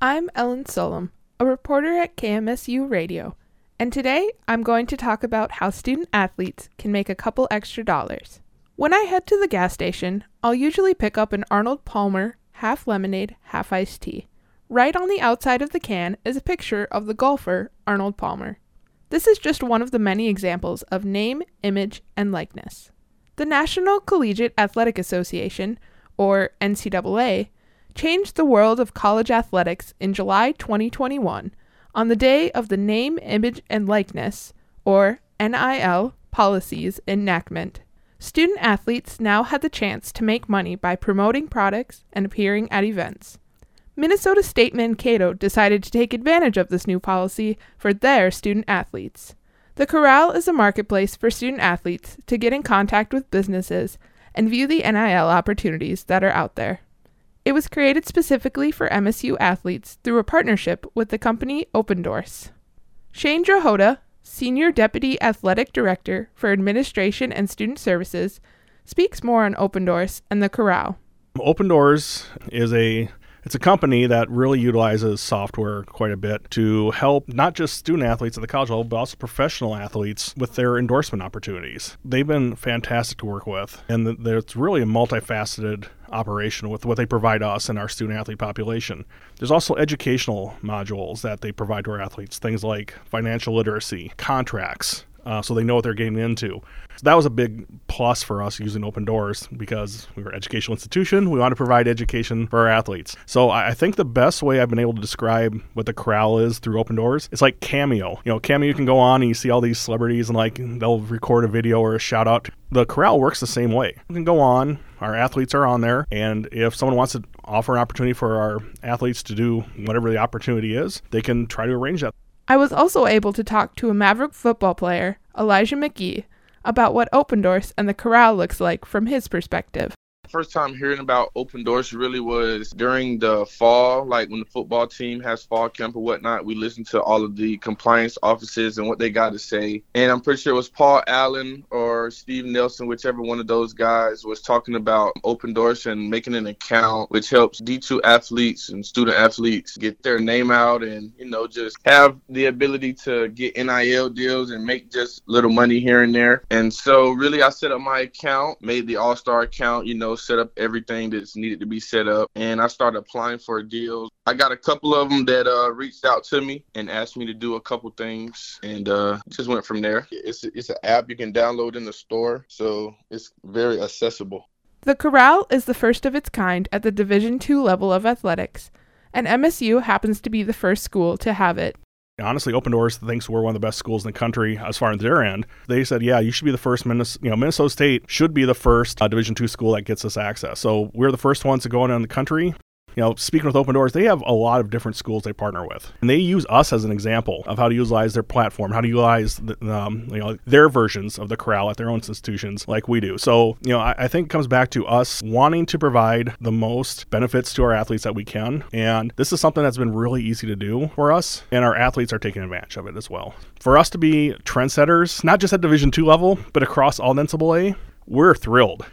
I'm Ellen Solem, a reporter at KMSU Radio, and today I'm going to talk about how student athletes can make a couple extra dollars. When I head to the gas station, I'll usually pick up an Arnold Palmer half lemonade, half iced tea. Right on the outside of the can is a picture of the golfer Arnold Palmer. This is just one of the many examples of name, image, and likeness. The National Collegiate Athletic Association, or NCAA, changed the world of college athletics in July 2021 on the day of the Name, Image, and Likeness, or NIL, policies enactment. Student athletes now had the chance to make money by promoting products and appearing at events. Minnesota State Mankato decided to take advantage of this new policy for their student athletes. The Corral is a marketplace for student athletes to get in contact with businesses and view the NIL opportunities that are out there. It was created specifically for MSU athletes through a partnership with the company Opendorse. Shane Drohoda, Senior Deputy Athletic Director for Administration and Student Services, speaks more on Opendorse and the Corral. Opendorse is a it's a company that really utilizes software quite a bit to help not just student athletes at the college level, but also professional athletes with their endorsement opportunities. They've been fantastic to work with, and it's really a multifaceted operation with what they provide us and our student athlete population. There's also educational modules that they provide to our athletes, things like financial literacy, contracts, uh, so they know what they're getting into. So that was a big plus for us using Opendorse because we were an educational institution. We want to provide education for our athletes. So I, think the best way I've been able to describe what the corral is through Opendorse, it's like Cameo. You know, Cameo you can go on and you see all these celebrities and like they'll record a video or a shout out. The corral works the same way. You can go on, our athletes are on there, and if someone wants to offer an opportunity for our athletes to do whatever the opportunity is, they can try to arrange that. I was also able to talk to a Maverick football player, Elijah McGee, about what Opendorse and the Corral looks like from his perspective. First time hearing about Opendorse really was during the fall, like when the football team has fall camp or whatnot. We listened to all of the compliance officers and what they got to say. And I'm pretty sure it was Paul Allen or Steve Nelson, whichever one of those guys was talking about Opendorse and making an account, which helps D2 athletes and student athletes get their name out and, you know, just have the ability to get NIL deals and make just little money here and there. And so really I set up my account, made the All Star account, you know, set up everything that's needed to be set up, and I started applying for deals. I got a couple of them that uh, reached out to me and asked me to do a couple things, and uh, just went from there. It's it's an app you can download in the store, so it's very accessible. The Corral is the first of its kind at the Division II level of athletics, and MSU happens to be the first school to have it honestly, Opendorse thinks we're one of the best schools in the country as far as their end. They said, yeah, you should be the first. Minnesota, you know, Minnesota State should be the first uh, Division two school that gets us access. So we're the first ones to go in the country you know, speaking with Opendorse, they have a lot of different schools they partner with, and they use us as an example of how to utilize their platform, how to utilize the, um, you know their versions of the corral at their own institutions, like we do. So, you know, I, I think it comes back to us wanting to provide the most benefits to our athletes that we can, and this is something that's been really easy to do for us, and our athletes are taking advantage of it as well. For us to be trendsetters, not just at Division two level, but across all NCAA, we're thrilled.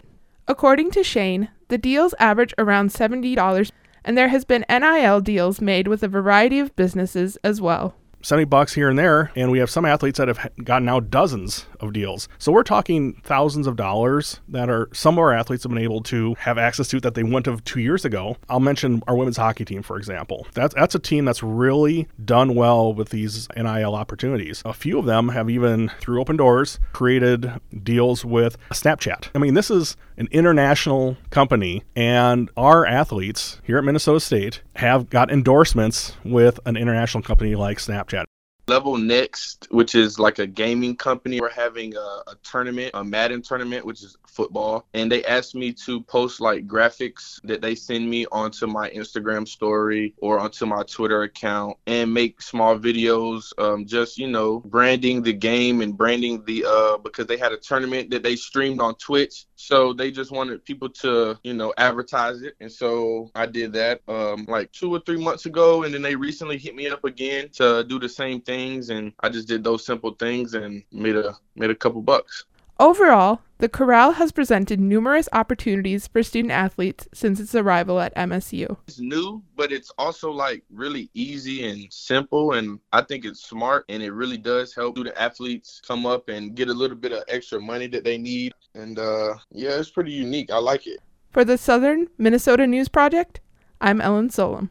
According to Shane, the deals average around $70 and there has been NIL deals made with a variety of businesses as well. 70 bucks here and there and we have some athletes that have gotten out dozens of deals. So we're talking thousands of dollars that are some of our athletes have been able to have access to that they wouldn't have two years ago. I'll mention our women's hockey team for example. That's that's a team that's really done well with these nil opportunities. A few of them have even through Opendorse, created deals with snapchat. I mean this is an international company and our athletes here at minnesota state have got endorsements with an international company like snapchat Level Next, which is like a gaming company, we're having a, a, tournament, a Madden tournament, which is football. And they asked me to post like graphics that they send me onto my Instagram story or onto my Twitter account and make small videos, um, just, you know, branding the game and branding the, uh, because they had a tournament that they streamed on Twitch. So they just wanted people to, you know, advertise it. And so I did that um, like two or three months ago. And then they recently hit me up again to do the same thing things and I just did those simple things and made a made a couple bucks. Overall, the Corral has presented numerous opportunities for student athletes since its arrival at MSU. It's new, but it's also like really easy and simple. And I think it's smart and it really does help student athletes come up and get a little bit of extra money that they need. And uh, yeah, it's pretty unique. I like it. For the Southern Minnesota News Project, I'm Ellen Solem.